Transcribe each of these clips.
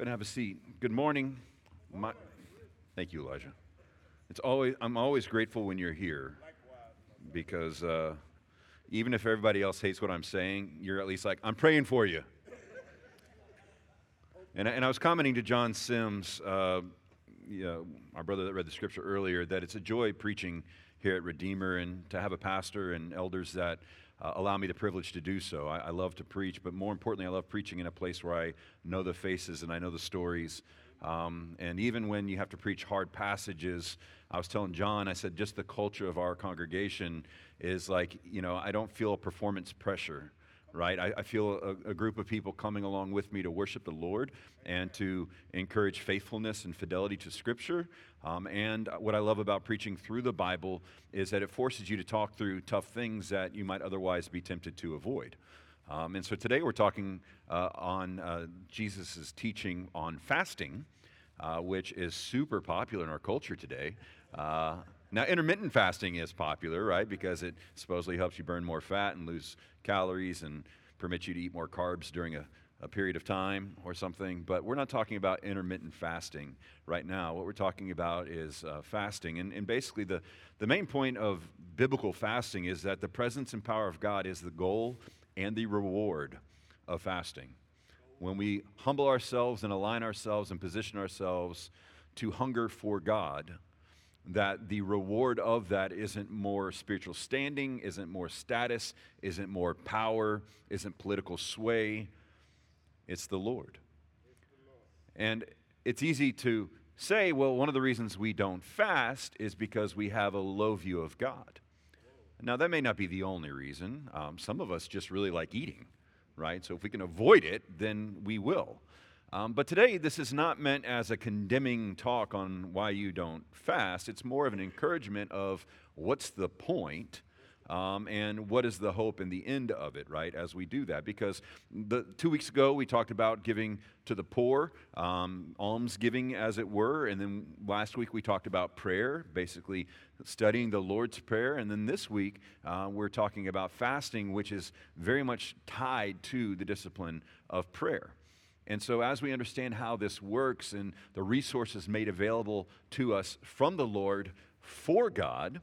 Go ahead and have a seat. Good morning. My, thank you, Elijah. It's always, I'm always grateful when you're here because uh, even if everybody else hates what I'm saying, you're at least like, I'm praying for you. And, and I was commenting to John Sims, uh, you know, our brother that read the scripture earlier, that it's a joy preaching here at Redeemer and to have a pastor and elders that uh, allow me the privilege to do so. I, I, love to preach, but more importantly, I love preaching in a place where I know the faces and I know the stories. Um, and even when you have to preach hard passages, I was telling John, I said, just the culture of our congregation is like, you know, I don't feel performance pressure right? I, I feel a, a, group of people coming along with me to worship the Lord and to encourage faithfulness and fidelity to Scripture. Um, and what I love about preaching through the Bible is that it forces you to talk through tough things that you might otherwise be tempted to avoid. Um, and so today we're talking uh, on uh, Jesus' teaching on fasting, uh, which is super popular in our culture today. Now, intermittent fasting is popular, right? Because it supposedly helps you burn more fat and lose calories and permits you to eat more carbs during a, a period of time or something. But we're not talking about intermittent fasting right now. What we're talking about is uh, fasting. And, and basically, the, the main point of biblical fasting is that the presence and power of God is the goal and the reward of fasting. When we humble ourselves and align ourselves and position ourselves to hunger for God, that the reward of that isn't more spiritual standing, isn't more status, isn't more power, isn't political sway. It's the Lord. And it's easy to say, well, one of the reasons we don't fast is because we have a low view of God. Now, that may not be the only reason. Um, some of us just really like eating, right? So if we can avoid it, then we will. Um, but today, this is not meant as a condemning talk on why you don't fast. It's more of an encouragement of what's the point um, and what is the hope and the end of it, right, as we do that. Because the, two weeks ago, we talked about giving to the poor, um, alms giving, as it were. And then last week, we talked about prayer, basically studying the Lord's Prayer. And then this week, uh, we're talking about fasting, which is very much tied to the discipline of prayer. And so, as we understand how this works and the resources made available to us from the Lord for God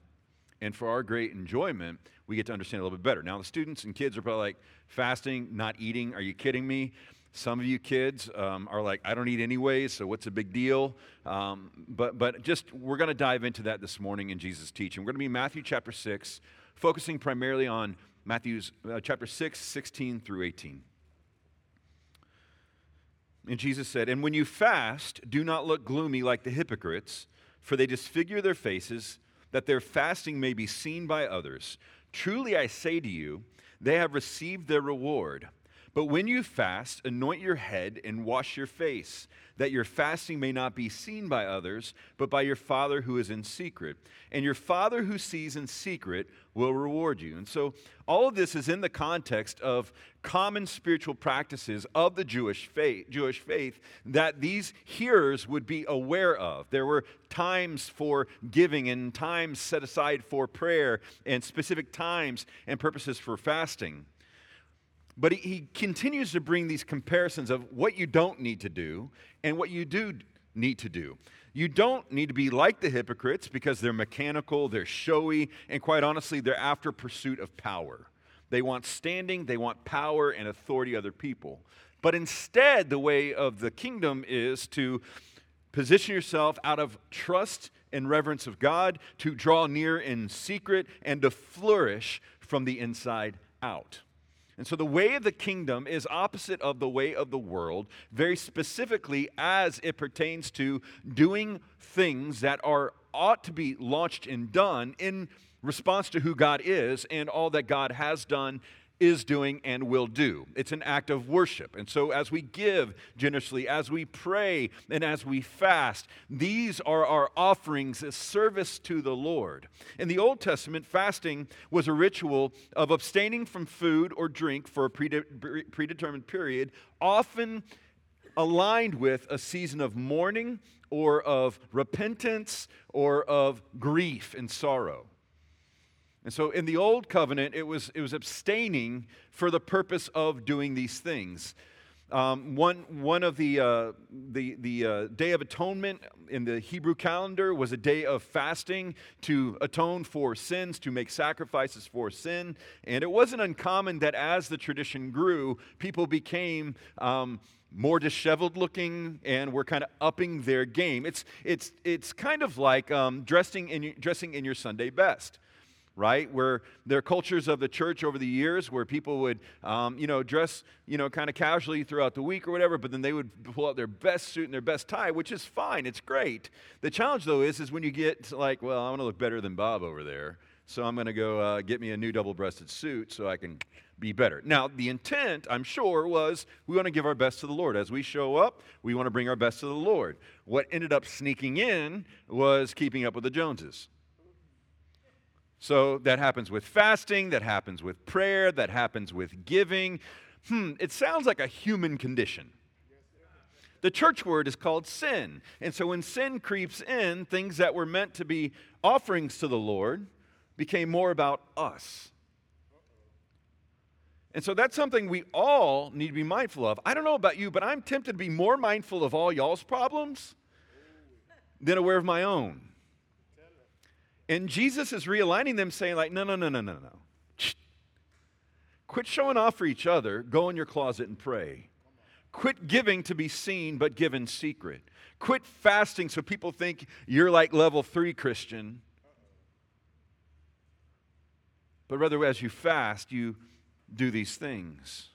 and for our great enjoyment, we get to understand a little bit better. Now, the students and kids are probably like, fasting, not eating, are you kidding me? Some of you kids um, are like, I don't eat anyways, so what's a big deal? Um, but, but just, we're going to dive into that this morning in Jesus' teaching. We're going to be Matthew chapter 6, focusing primarily on Matthew's uh, chapter 6, 16 through 18. And Jesus said, And when you fast, do not look gloomy like the hypocrites, for they disfigure their faces, that their fasting may be seen by others. Truly I say to you, they have received their reward. But when you fast, anoint your head and wash your face, that your fasting may not be seen by others, but by your Father who is in secret. And your Father who sees in secret will reward you. And so, all of this is in the context of common spiritual practices of the Jewish faith, Jewish faith that these hearers would be aware of. There were times for giving and times set aside for prayer and specific times and purposes for fasting. But he, he continues to bring these comparisons of what you don't need to do and what you do need to do. You don't need to be like the hypocrites because they're mechanical, they're showy, and quite honestly, they're after pursuit of power. They want standing, they want power and authority other people. But instead, the way of the kingdom is to position yourself out of trust and reverence of God, to draw near in secret, and to flourish from the inside out. And so the way of the kingdom is opposite of the way of the world, very specifically as it pertains to doing things that are ought to be launched and done in response to who God is and all that God has done is doing and will do. It's an act of worship. And so, as we give generously, as we pray, and as we fast, these are our offerings as service to the Lord. In the Old Testament, fasting was a ritual of abstaining from food or drink for a predetermined period, often aligned with a season of mourning or of repentance or of grief and sorrow. And so in the old covenant, it was, it was abstaining for the purpose of doing these things. Um, one, one of the, uh, the, the uh, Day of Atonement in the Hebrew calendar was a day of fasting to atone for sins, to make sacrifices for sin. And it wasn't uncommon that as the tradition grew, people became um, more disheveled looking and were kind of upping their game. It's, it's, it's kind of like um, dressing, in, dressing in your Sunday best right? Where there are cultures of the church over the years where people would, um, you know, dress, you know, kind of casually throughout the week or whatever, but then they would pull out their best suit and their best tie, which is fine. It's great. The challenge, though, is, is when you get like, well, I want to look better than Bob over there, so I'm going to go uh, get me a new double-breasted suit so I can be better. Now, the intent, I'm sure, was we want to give our best to the Lord. As we show up, we want to bring our best to the Lord. What ended up sneaking in was keeping up with the Joneses. So that happens with fasting, that happens with prayer, that happens with giving. Hmm, it sounds like a human condition. The church word is called sin. And so when sin creeps in, things that were meant to be offerings to the Lord became more about us. And so that's something we all need to be mindful of. I don't know about you, but I'm tempted to be more mindful of all y'all's problems than aware of my own. And Jesus is realigning them, saying, like, no, no, no, no, no, no. Quit showing off for each other. Go in your closet and pray. Quit giving to be seen, but give in secret. Quit fasting so people think you're like level three Christian. But rather, as you fast, you do these things.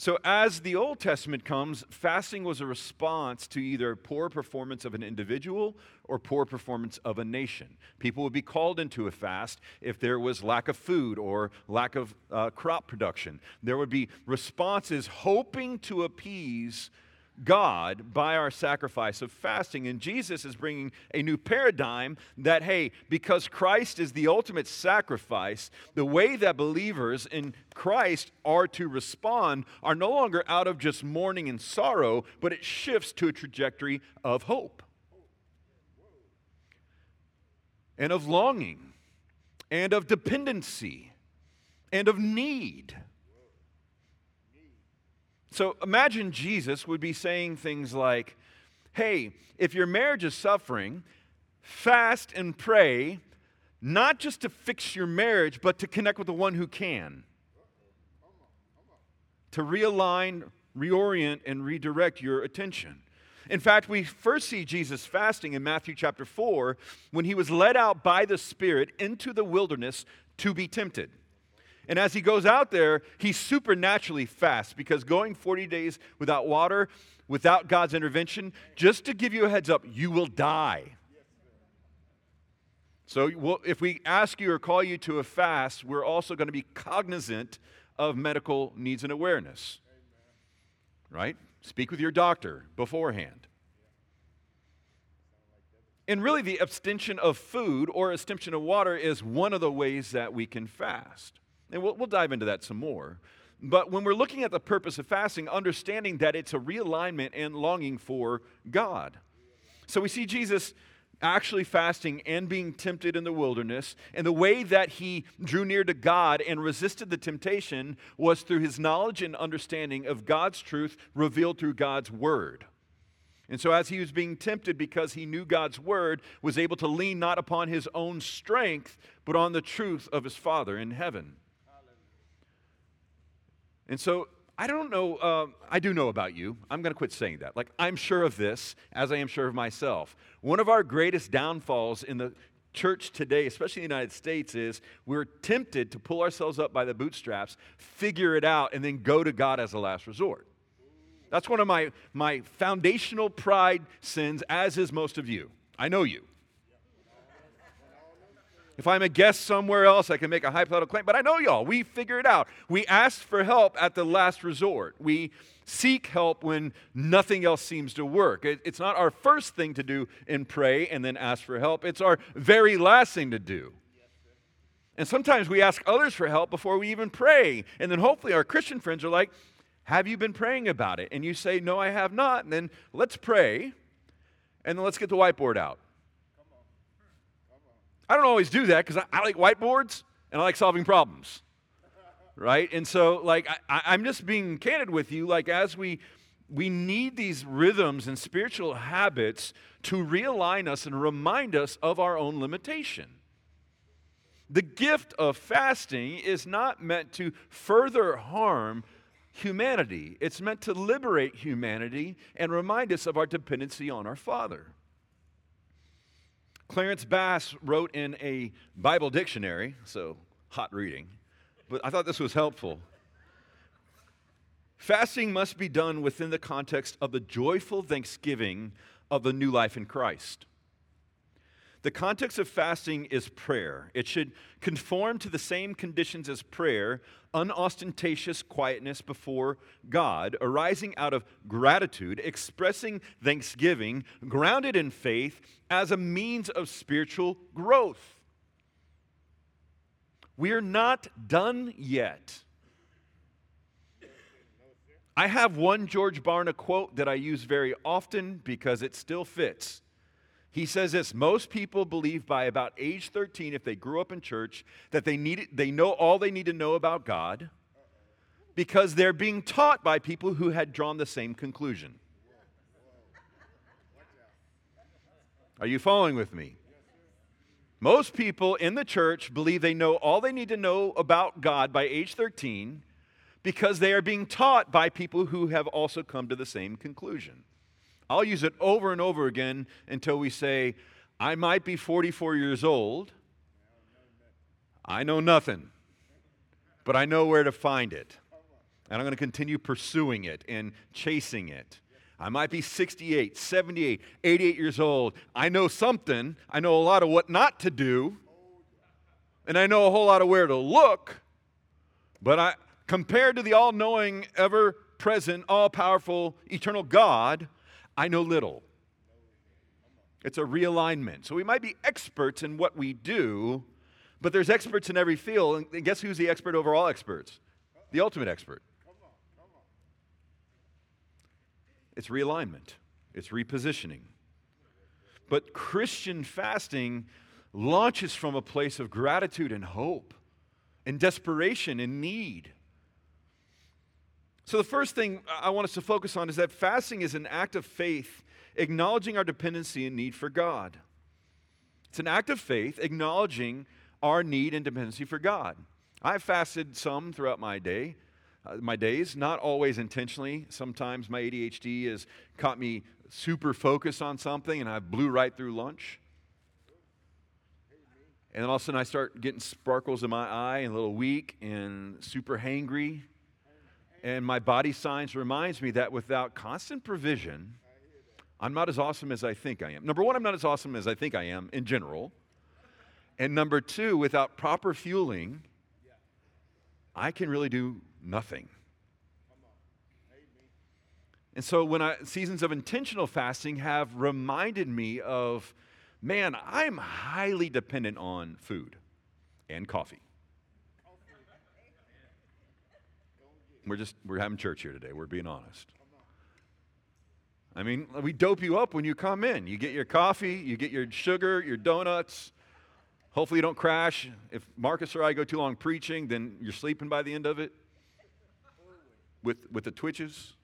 So, as the Old Testament comes, fasting was a response to either poor performance of an individual or poor performance of a nation. People would be called into a fast if there was lack of food or lack of uh, crop production. There would be responses hoping to appease God by our sacrifice of fasting. And Jesus is bringing a new paradigm that, hey, because Christ is the ultimate sacrifice, the way that believers in Christ are to respond are no longer out of just mourning and sorrow, but it shifts to a trajectory of hope and of longing and of dependency and of need. So imagine Jesus would be saying things like, Hey, if your marriage is suffering, fast and pray, not just to fix your marriage, but to connect with the one who can. To realign, reorient, and redirect your attention. In fact, we first see Jesus fasting in Matthew chapter 4 when he was led out by the Spirit into the wilderness to be tempted. And as he goes out there, he supernaturally fasts because going 40 days without water, without God's intervention, just to give you a heads up, you will die. So if we ask you or call you to a fast, we're also going to be cognizant of medical needs and awareness. Right? Speak with your doctor beforehand. And really, the abstention of food or abstention of water is one of the ways that we can fast. And we'll, we'll dive into that some more. But when we're looking at the purpose of fasting, understanding that it's a realignment and longing for God. So we see Jesus actually fasting and being tempted in the wilderness. And the way that he drew near to God and resisted the temptation was through his knowledge and understanding of God's truth revealed through God's word. And so, as he was being tempted because he knew God's word, was able to lean not upon his own strength, but on the truth of his Father in heaven. And so I don't know, uh, I do know about you. I'm going to quit saying that. Like, I'm sure of this as I am sure of myself. One of our greatest downfalls in the church today, especially in the United States, is we're tempted to pull ourselves up by the bootstraps, figure it out, and then go to God as a last resort. That's one of my, my foundational pride sins, as is most of you. I know you. If I'm a guest somewhere else, I can make a hypothetical claim. But I know y'all, we figure it out. We ask for help at the last resort. We seek help when nothing else seems to work. It, it's not our first thing to do and pray and then ask for help, it's our very last thing to do. And sometimes we ask others for help before we even pray. And then hopefully our Christian friends are like, Have you been praying about it? And you say, No, I have not. And then let's pray. And then let's get the whiteboard out. I don't always do that because I, I like whiteboards and I like solving problems. right? And so, like, I, I'm just being candid with you. Like, as we we need these rhythms and spiritual habits to realign us and remind us of our own limitation. The gift of fasting is not meant to further harm humanity, it's meant to liberate humanity and remind us of our dependency on our Father. Clarence Bass wrote in a Bible dictionary, so hot reading, but I thought this was helpful. Fasting must be done within the context of the joyful thanksgiving of the new life in Christ. The context of fasting is prayer. It should conform to the same conditions as prayer, unostentatious quietness before God, arising out of gratitude, expressing thanksgiving, grounded in faith as a means of spiritual growth. We're not done yet. I have one George Barna quote that I use very often because it still fits. He says this most people believe by about age 13, if they grew up in church, that they, need, they know all they need to know about God because they're being taught by people who had drawn the same conclusion. Are you following with me? Most people in the church believe they know all they need to know about God by age 13 because they are being taught by people who have also come to the same conclusion. I'll use it over and over again until we say, I might be 44 years old. I know nothing, but I know where to find it. And I'm going to continue pursuing it and chasing it. I might be 68, 78, 88 years old. I know something. I know a lot of what not to do. And I know a whole lot of where to look. But I, Compared to the all knowing, ever present, all powerful, eternal God, I know little. It's a realignment. So we might be experts in what we do, but there's experts in every field. And guess who's the expert over all experts? The ultimate expert. It's realignment, it's repositioning. But Christian fasting launches from a place of gratitude and hope and desperation and need. So, the first thing I want us to focus on is that fasting is an act of faith, acknowledging our dependency and need for God. It's an act of faith, acknowledging our need and dependency for God. I've fasted some throughout my day, uh, my days, not always intentionally. Sometimes my ADHD has caught me super focused on something and I blew right through lunch. And then all of a sudden I start getting sparkles in my eye and a little weak and super hangry and my body signs reminds me that without constant provision, I'm not as awesome as I think I am. Number one, I'm not as awesome as I think I am in general. And number two, without proper fueling, I can really do nothing. And so when I seasons of intentional fasting have reminded me of man, I'm highly dependent on food and coffee. We're just, we're having church here today. We're being honest. I mean, we dope you up when you come in. You get your coffee, you get your sugar, your donuts. Hopefully, you don't crash. If Marcus or I go too long preaching, then you're sleeping by the end of it with, with the twitches.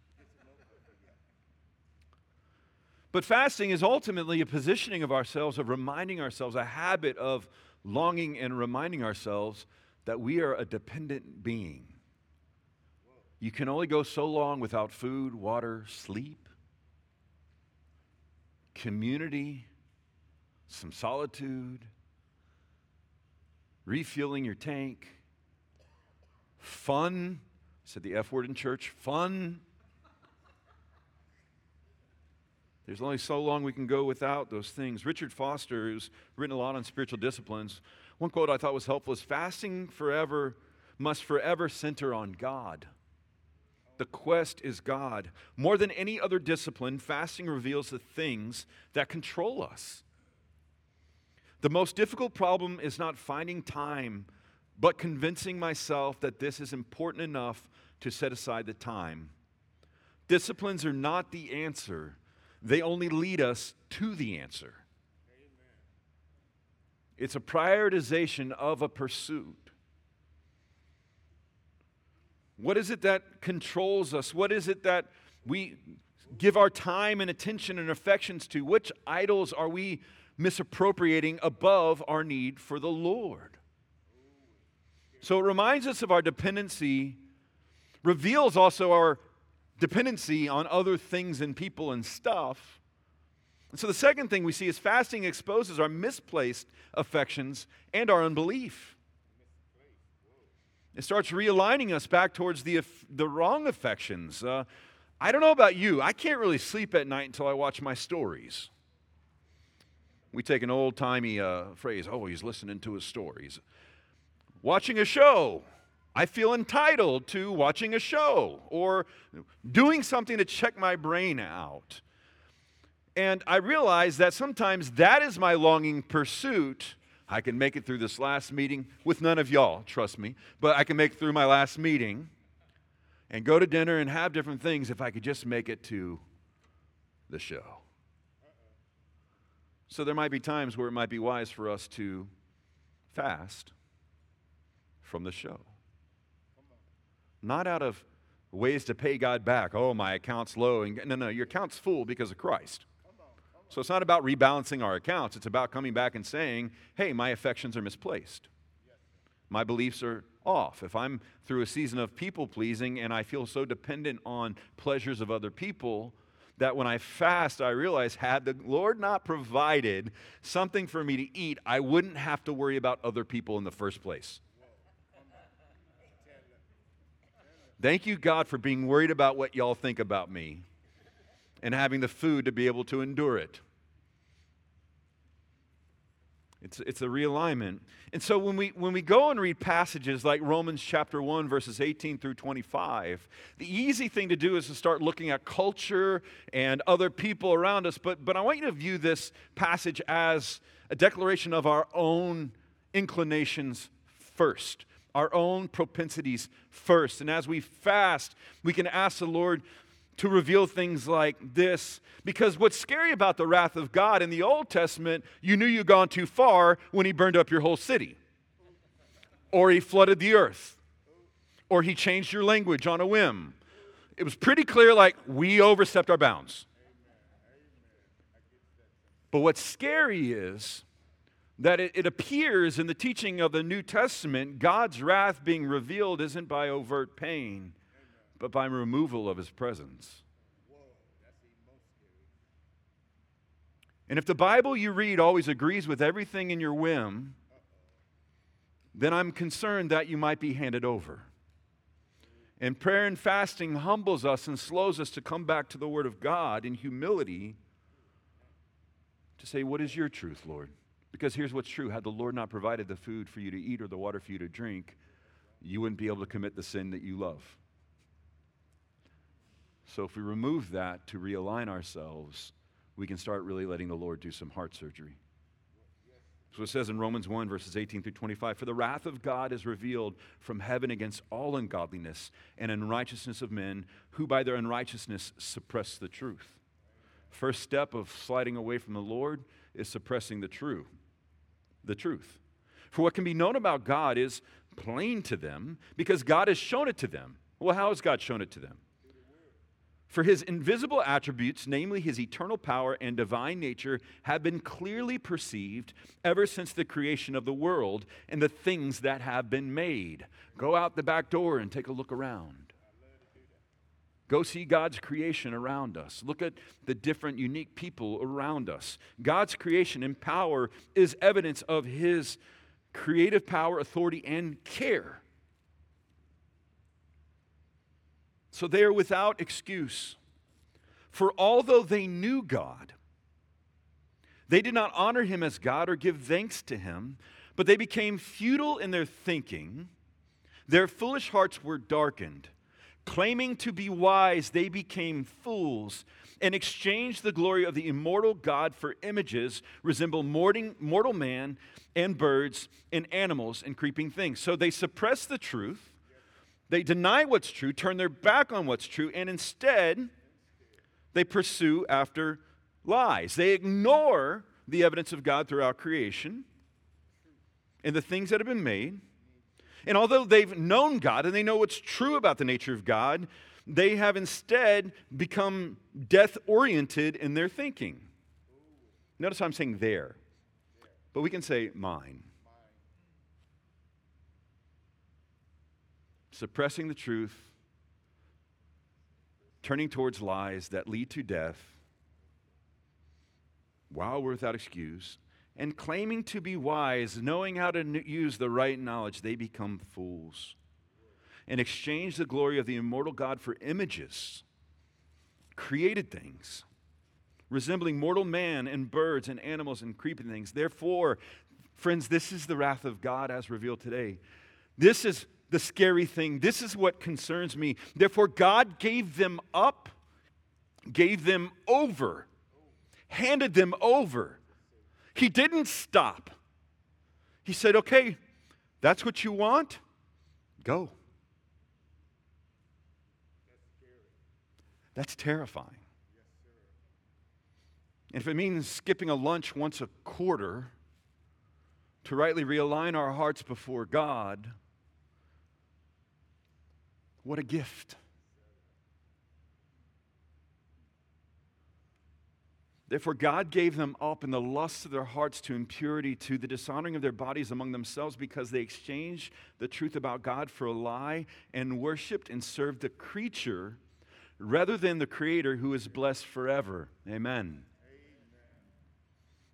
But fasting is ultimately a positioning of ourselves, of reminding ourselves, a habit of longing and reminding ourselves that we are a dependent being. You can only go so long without food, water, sleep, community, some solitude, refueling your tank, fun. I said the F word in church fun. There's only so long we can go without those things. Richard Foster, who's written a lot on spiritual disciplines, one quote I thought was helpful is fasting forever must forever center on God. The quest is God. More than any other discipline, fasting reveals the things that control us. The most difficult problem is not finding time, but convincing myself that this is important enough to set aside the time. Disciplines are not the answer, they only lead us to the answer. It's a prioritization of a pursuit. What is it that controls us? What is it that we give our time and attention and affections to? Which idols are we misappropriating above our need for the Lord? So it reminds us of our dependency, reveals also our dependency on other things and people and stuff. And so the second thing we see is fasting exposes our misplaced affections and our unbelief. It starts realigning us back towards the, the wrong affections. Uh, I don't know about you, I can't really sleep at night until I watch my stories. We take an old timey uh, phrase, oh, he's listening to his stories. Watching a show. I feel entitled to watching a show or doing something to check my brain out. And I realize that sometimes that is my longing pursuit. I can make it through this last meeting with none of y'all, trust me, but I can make it through my last meeting and go to dinner and have different things if I could just make it to the show. So there might be times where it might be wise for us to fast from the show. Not out of ways to pay God back. Oh, my account's low. And, no, no, your account's full because of Christ. So it's not about rebalancing our accounts. It's about coming back and saying, hey, my affections are misplaced. My beliefs are off. If I'm through a season of people pleasing and I feel so dependent on pleasures of other people, that when I fast, I realize had the Lord not provided something for me to eat, I wouldn't have to worry about other people in the first place. Thank you, God, for being worried about what y'all think about me and having the food to be able to endure it. It's, it's a realignment. And so when we, when we go and read passages like Romans chapter 1, verses 18 through 25, the easy thing to do is to start looking at culture and other people around us. But, but I want you to view this passage as a declaration of our own inclinations first, our own propensities first. And as we fast, we can ask the Lord to reveal things like this. Because what's scary about the wrath of God in the Old Testament, you knew you'd gone too far when He burned up your whole city, or He flooded the earth, or He changed your language on a whim. It was pretty clear, like, we overstepped our bounds. But what's scary is that it, it, appears in the teaching of the New Testament, God's wrath being revealed isn't by overt pain, but by removal of his presence. And if the Bible you read always agrees with everything in your whim, then I'm concerned that you might be handed over. And prayer and fasting humbles us and slows us to come back to the Word of God in humility to say, What is your truth, Lord? Because here's what's true had the Lord not provided the food for you to eat or the water for you to drink, you wouldn't be able to commit the sin that you love. So if we remove that to realign ourselves, we can start really letting the Lord do some heart surgery. So it says in Romans 1, verses 18 through 25 For the wrath of God is revealed from heaven against all ungodliness and unrighteousness of men who by their unrighteousness suppress the truth. First step of sliding away from the Lord is suppressing the true, the truth. For what can be known about God is plain to them because God has shown it to them. Well, how has God shown it to them? For his invisible attributes, namely his eternal power and divine nature, have been clearly perceived ever since the creation of the world and the things that have been made. Go out the back door and take a look around. Go see God's creation around us. Look at the different, unique people around us. God's creation and power is evidence of his creative power, authority, and care. So they are without excuse. For although they knew God, they did not honor him as God or give thanks to him, but they became futile in their thinking. Their foolish hearts were darkened. Claiming to be wise, they became fools and exchanged the glory of the immortal God for images resemble mortal man and birds and animals and creeping things. So they suppressed the truth they deny what's true, turn their back on what's true, and instead they pursue after lies. They ignore the evidence of God throughout creation and the things that have been made. And although they've known God and they know what's true about the nature of God, they have instead become death oriented in their thinking. Notice how I'm saying there, but we can say mine. Suppressing the truth, turning towards lies that lead to death while we're without excuse, and claiming to be wise, knowing how to use the right knowledge, they become fools and exchange the glory of the immortal God for images, created things, resembling mortal man and birds and animals and creeping things. Therefore, friends, this is the wrath of God as revealed today. This is the scary thing. This is what concerns me. Therefore, God gave them up, gave them over, handed them over. He didn't stop. He said, okay, that's what you want? Go. That's terrifying. And if it means skipping a lunch once a quarter to rightly realign our hearts before God, what a gift. Therefore, God gave them up in the lusts of their hearts to impurity, to the dishonoring of their bodies among themselves, because they exchanged the truth about God for a lie and worshiped and served the creature rather than the Creator who is blessed forever. Amen.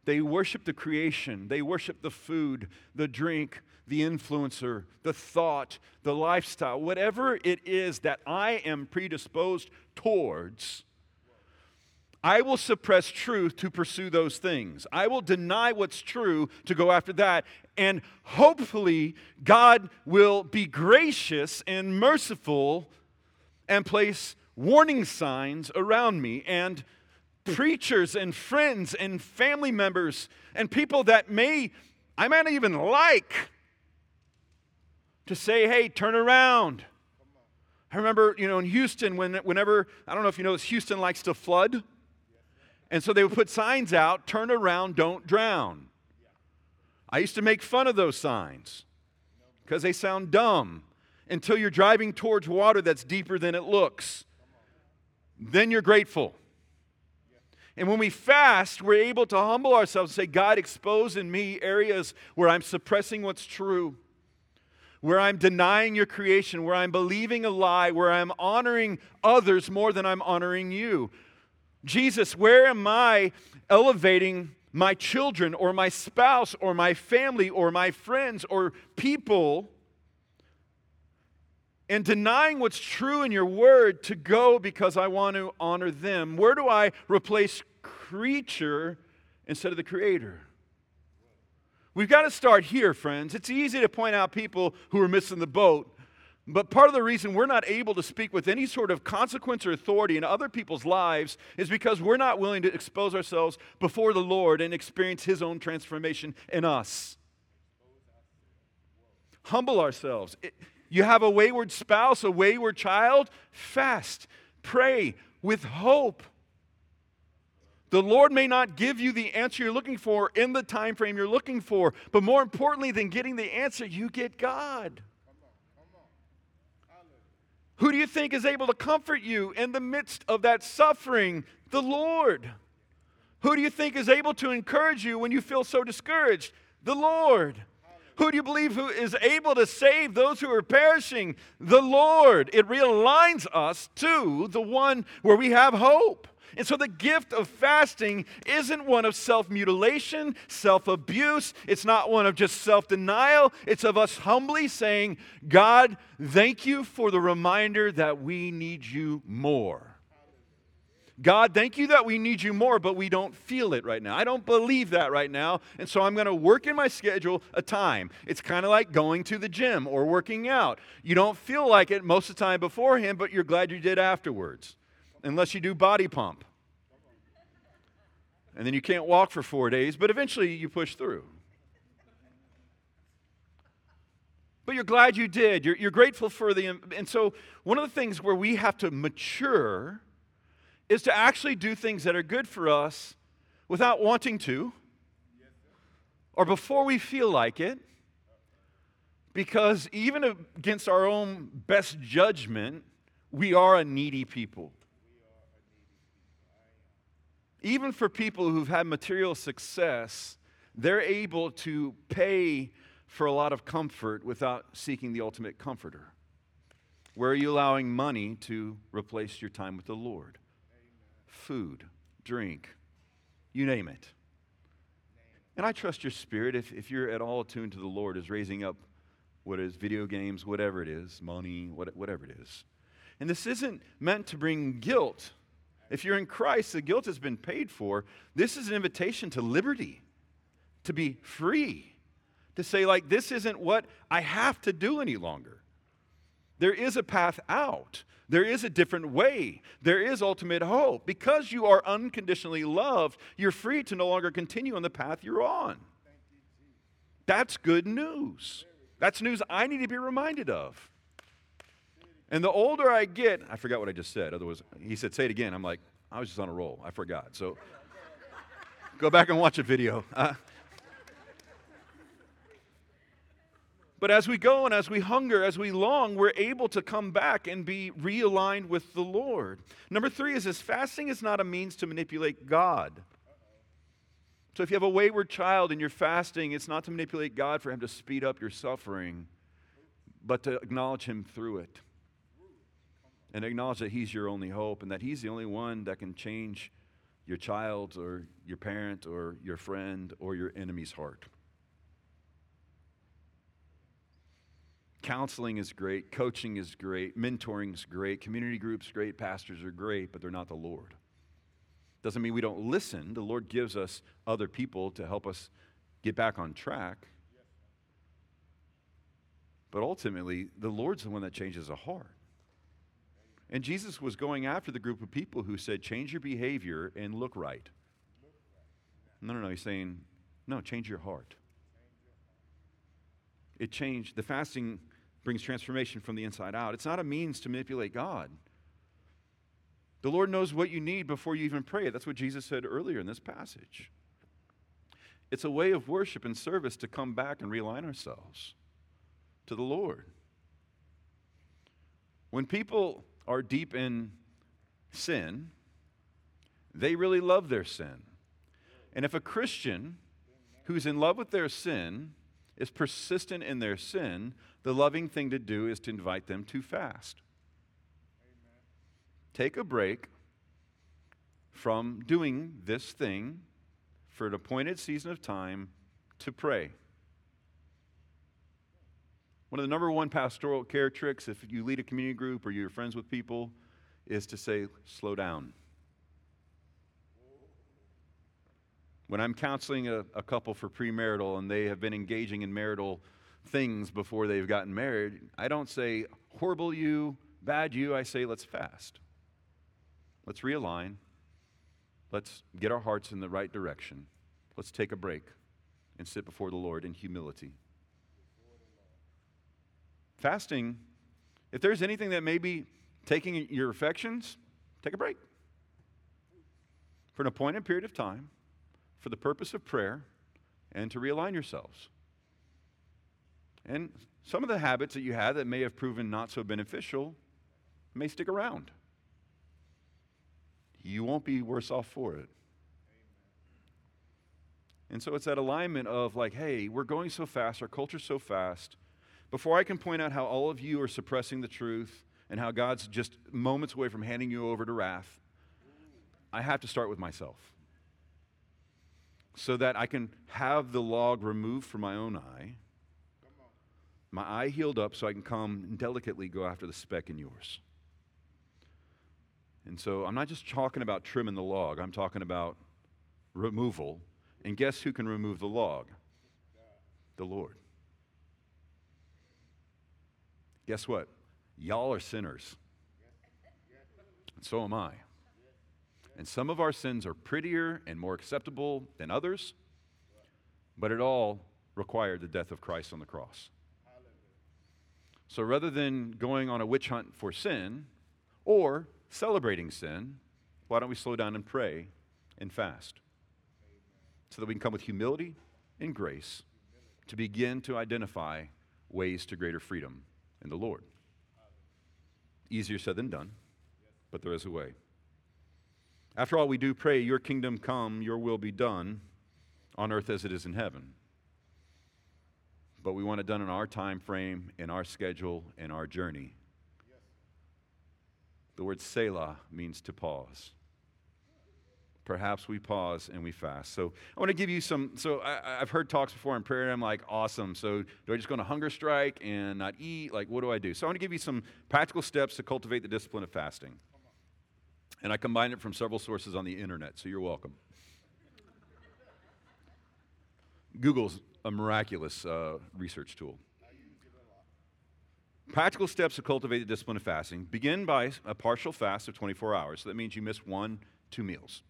They worship the creation. They worship the food, the drink, the influencer, the thought, the lifestyle, whatever it is that I am predisposed towards. I will suppress truth to pursue those things. I will deny what's true to go after that. And hopefully, God will be gracious and merciful and place warning signs around me and preachers and friends and family members and people that may, I might not even like, to say, hey, turn around. I remember, you know, in Houston, when, whenever, I don't know if you know this, Houston likes to flood. And so they would put signs out turn around, don't drown. I used to make fun of those signs because they sound dumb until you're driving towards water that's deeper than it looks then you're grateful. And when we fast, we're able to humble ourselves and say, God, expose in me areas where I'm suppressing what's true, where I'm denying your creation, where I'm believing a lie, where I'm honoring others more than I'm honoring you. Jesus, where am I elevating my children or my spouse or my family or my friends or people and denying what's true in your word to go because I want to honor them? Where do I replace creature instead of the creator? We've got to start here, friends. It's easy to point out people who are missing the boat, but part of the reason we're not able to speak with any sort of consequence or authority in other people's lives is because we're not willing to expose ourselves before the Lord and experience His own transformation in us. Humble ourselves. You have a wayward spouse, a wayward child? Fast. Pray with hope. The Lord may not give you the answer you're looking for in the time frame you're looking for, but more importantly than getting the answer, you get God. Who do you think is able to comfort you in the midst of that suffering? The Lord. Who do you think is able to encourage you when you feel so discouraged? The Lord. Who do you believe who is able to save those who are perishing? The Lord. It realigns us to the one where we have hope. And so the gift of fasting isn't one of self mutilation, self abuse. It's not one of just self denial. It's of us humbly saying, God, thank you for the reminder that we need you more. God, thank you that we need you more, but we don't feel it right now. I don't believe that right now. And so I'm going to work in my schedule a time. It's kind of like going to the gym or working out. You don't feel like it most of the time beforehand, but you're glad you did afterwards, unless you do body pump. And then you can't walk for four days, but eventually you push through. But you're glad you did. You're, you're grateful for the. And so, one of the things where we have to mature is to actually do things that are good for us without wanting to or before we feel like it, Because even against our own best judgment, we are a needy people. Even for people who've had material success, they're able to pay for a lot of comfort without seeking the ultimate comforter. Where are you allowing money to replace your time with the Lord? Food, drink, you name it. And I trust your spirit, if, if you're at all attuned to the Lord, is raising up what is video games, whatever it is, money, what, whatever it is. And this isn't meant to bring guilt. If you're in Christ, the guilt has been paid for. This is an invitation to liberty, to be free, to say, like, this isn't what I have to do any longer. There is a path out. There is a different way. There is ultimate hope. Because you are unconditionally loved, you're free to no longer continue on the path you're on. That's good news. That's news I need to be reminded of. And the older I get, I forgot what I just said. Otherwise, he said, say it again. I'm like, I was just on a roll. I forgot. So go back and watch a video. Uh, But as we go and as we hunger, as we long, we're able to come back and be realigned with the Lord. Number three is this fasting is not a means to manipulate God. So if you have a wayward child and you're fasting, it's not to manipulate God for him to speed up your suffering, but to acknowledge him through it. And acknowledge that he's your only hope and that he's the only one that can change your child or your parent or your friend or your enemy's heart. Counseling is great, coaching is great, mentoring is great, community groups great, pastors are great, but they're not the Lord. Doesn't mean we don't listen. The Lord gives us other people to help us get back on track. But ultimately, the Lord's the one that changes a heart. And Jesus was going after the group of people who said, change your behavior and look right. No, no, no. He's saying, no, change your heart. It changed. The fasting brings transformation from the inside out. It's not a means to manipulate God. The Lord knows what you need before you even pray. That's what Jesus said earlier in this passage. It's a way of worship and service to come back and realign ourselves to the Lord. When people are deep in sin, they really love their sin. And if a Christian who's in love with their sin is persistent in their sin, the loving thing to do is to invite them to fast. Amen. Take a break from doing this thing for an appointed season of time to pray. One of the number one pastoral care tricks, if you lead a community group or you're friends with people, is to say, slow down. When I'm counseling a, a couple for premarital and they have been engaging in marital things before they've gotten married, I don't say, horrible you, bad you. I say, let's fast. Let's realign. Let's get our hearts in the right direction. Let's take a break and sit before the Lord in humility. Fasting, if there's anything that may be taking your affections, take a break for an appointed period of time for the purpose of prayer and to realign yourselves. And some of the habits that you had that may have proven not so beneficial may stick around. You won't be worse off for it. And so it's that alignment of like, hey, we're going so fast, our culture's so fast. Before I can point out how all of you are suppressing the truth and how God's just moments away from handing you over to wrath, I have to start with myself so that I can have the log removed from my own eye, my eye healed up, so I can come and delicately go after the speck in yours. And so I'm not just talking about trimming the log, I'm talking about removal. And guess who can remove the log? The Lord. Guess what? Y'all are sinners. And so am I. And some of our sins are prettier and more acceptable than others, but it all required the death of Christ on the cross. So rather than going on a witch hunt for sin or celebrating sin, why don't we slow down and pray and fast so that we can come with humility and grace to begin to identify ways to greater freedom in the Lord. Easier said than done, but there is a way. After all, we do pray, Your kingdom come, Your will be done on earth as it is in heaven. But we want it done in our time frame, in our schedule, in our journey. The word Selah means to pause. Perhaps we pause and we fast. So I want to give you some. So I, have heard talks before in prayer, and I'm like, awesome. So do I just go on a hunger strike and not eat? Like, what do I do? So I want to give you some practical steps to cultivate the discipline of fasting. And I combined it from several sources on the internet, so you're welcome. Google's a miraculous uh, research tool. Practical steps to cultivate the discipline of fasting begin by a partial fast of 24 hours. So that means you miss one, two meals.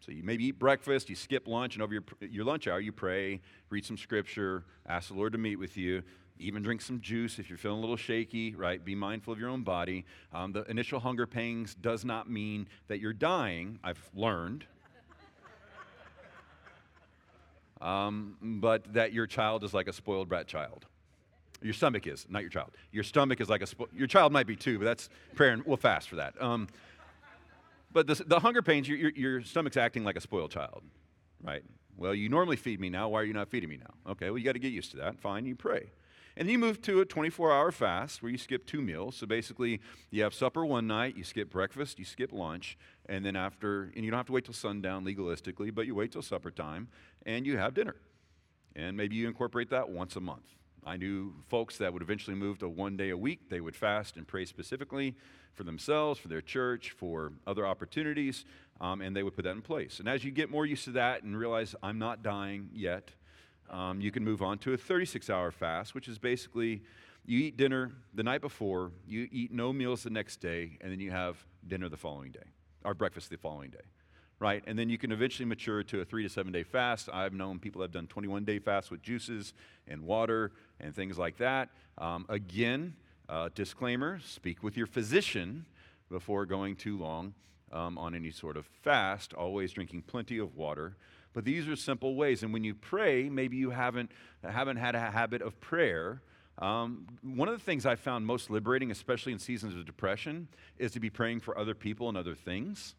So you maybe eat breakfast, you skip lunch, and over your, your lunch hour, you pray, read some scripture, ask the Lord to meet with you, even drink some juice if you're feeling a little shaky, right? Be mindful of your own body. Um, the initial hunger pangs does not mean that you're dying, I've learned. Um, but that your child is like a spoiled brat child. Your stomach is, not your child. Your stomach is like a, your child might be too, but that's prayer, and we'll fast for that. Um, but the, the hunger pains, your, your, your stomach's acting like a spoiled child, right? Well, you normally feed me now. Why are you not feeding me now? Okay, well, you got to get used to that. Fine, you pray. And then you move to a 24 hour fast where you skip two meals. So basically, you have supper one night, you skip breakfast, you skip lunch, and then after, and you don't have to wait till sundown legalistically, but you wait till supper time and you have dinner. And maybe you incorporate that once a month. I knew folks that would eventually move to one day a week. They would fast and pray specifically for themselves, for their church, for other opportunities, um, and they would put that in place. And as you get more used to that and realize I'm not dying yet, um, you can move on to a 36 hour fast, which is basically you eat dinner the night before, you eat no meals the next day, and then you have dinner the following day, or breakfast the following day right? And then you can eventually mature to a three to seven day fast. I've known people that have done 21 day fasts with juices and water and things like that. Um, again, uh, disclaimer speak with your physician before going too long um, on any sort of fast, always drinking plenty of water. But these are simple ways. And when you pray, maybe you haven't, haven't had a habit of prayer. Um, one of the things I found most liberating, especially in seasons of depression, is to be praying for other people and other things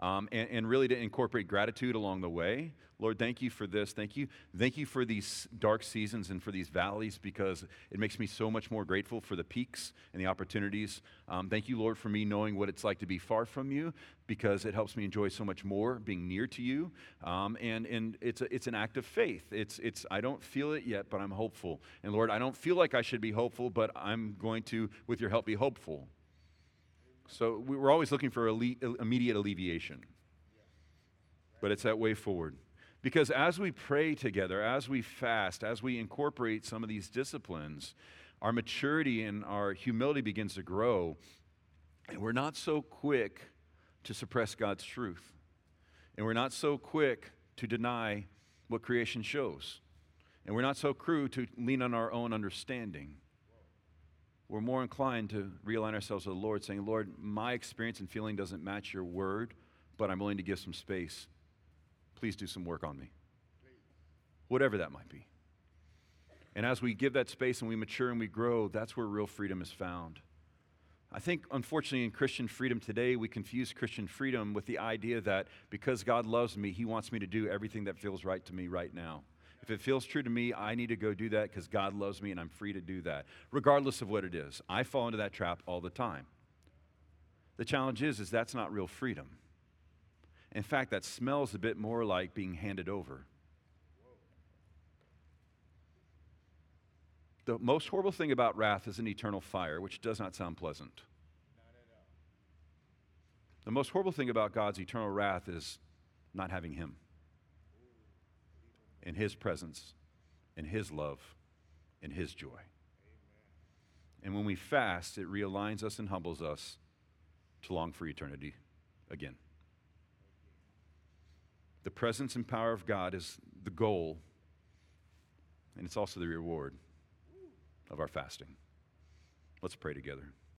um, and, and, really to incorporate gratitude along the way. Lord, thank you for this. Thank you. Thank you for these dark seasons and for these valleys because it makes me so much more grateful for the peaks and the opportunities. Um, thank you, Lord, for me knowing what it's like to be far from you because it helps me enjoy so much more being near to you. Um, and and it's, a, it's an act of faith. It's, it's, I don't feel it yet, but I'm hopeful. And Lord, I don't feel like I should be hopeful, but I'm going to, with your help, be hopeful. So we're always looking for immediate alleviation. But it's that way forward. Because as we pray together, as we fast, as we incorporate some of these disciplines, our maturity and our humility begins to grow. And we're not so quick to suppress God's truth. And we're not so quick to deny what creation shows. And we're not so cruel to lean on our own understanding we're more inclined to realign ourselves with the Lord, saying, Lord, my experience and feeling doesn't match your word, but I'm willing to give some space. Please do some work on me. Whatever that might be. And as we give that space and we mature and we grow, that's where real freedom is found. I think, unfortunately, in Christian freedom today, we confuse Christian freedom with the idea that because God loves me, He wants me to do everything that feels right to me right now. If it feels true to me, I need to go do that because God loves me and I'm free to do that, regardless of what it is. I fall into that trap all the time. The challenge is, is that's not real freedom. In fact, that smells a bit more like being handed over. The most horrible thing about wrath is an eternal fire, which does not sound pleasant. The most horrible thing about God's eternal wrath is not having Him in His presence, in His love, in His joy. Amen. And when we fast, it realigns us and humbles us to long for eternity again. The presence and power of God is the goal, and it's also the reward of our fasting. Let's pray together.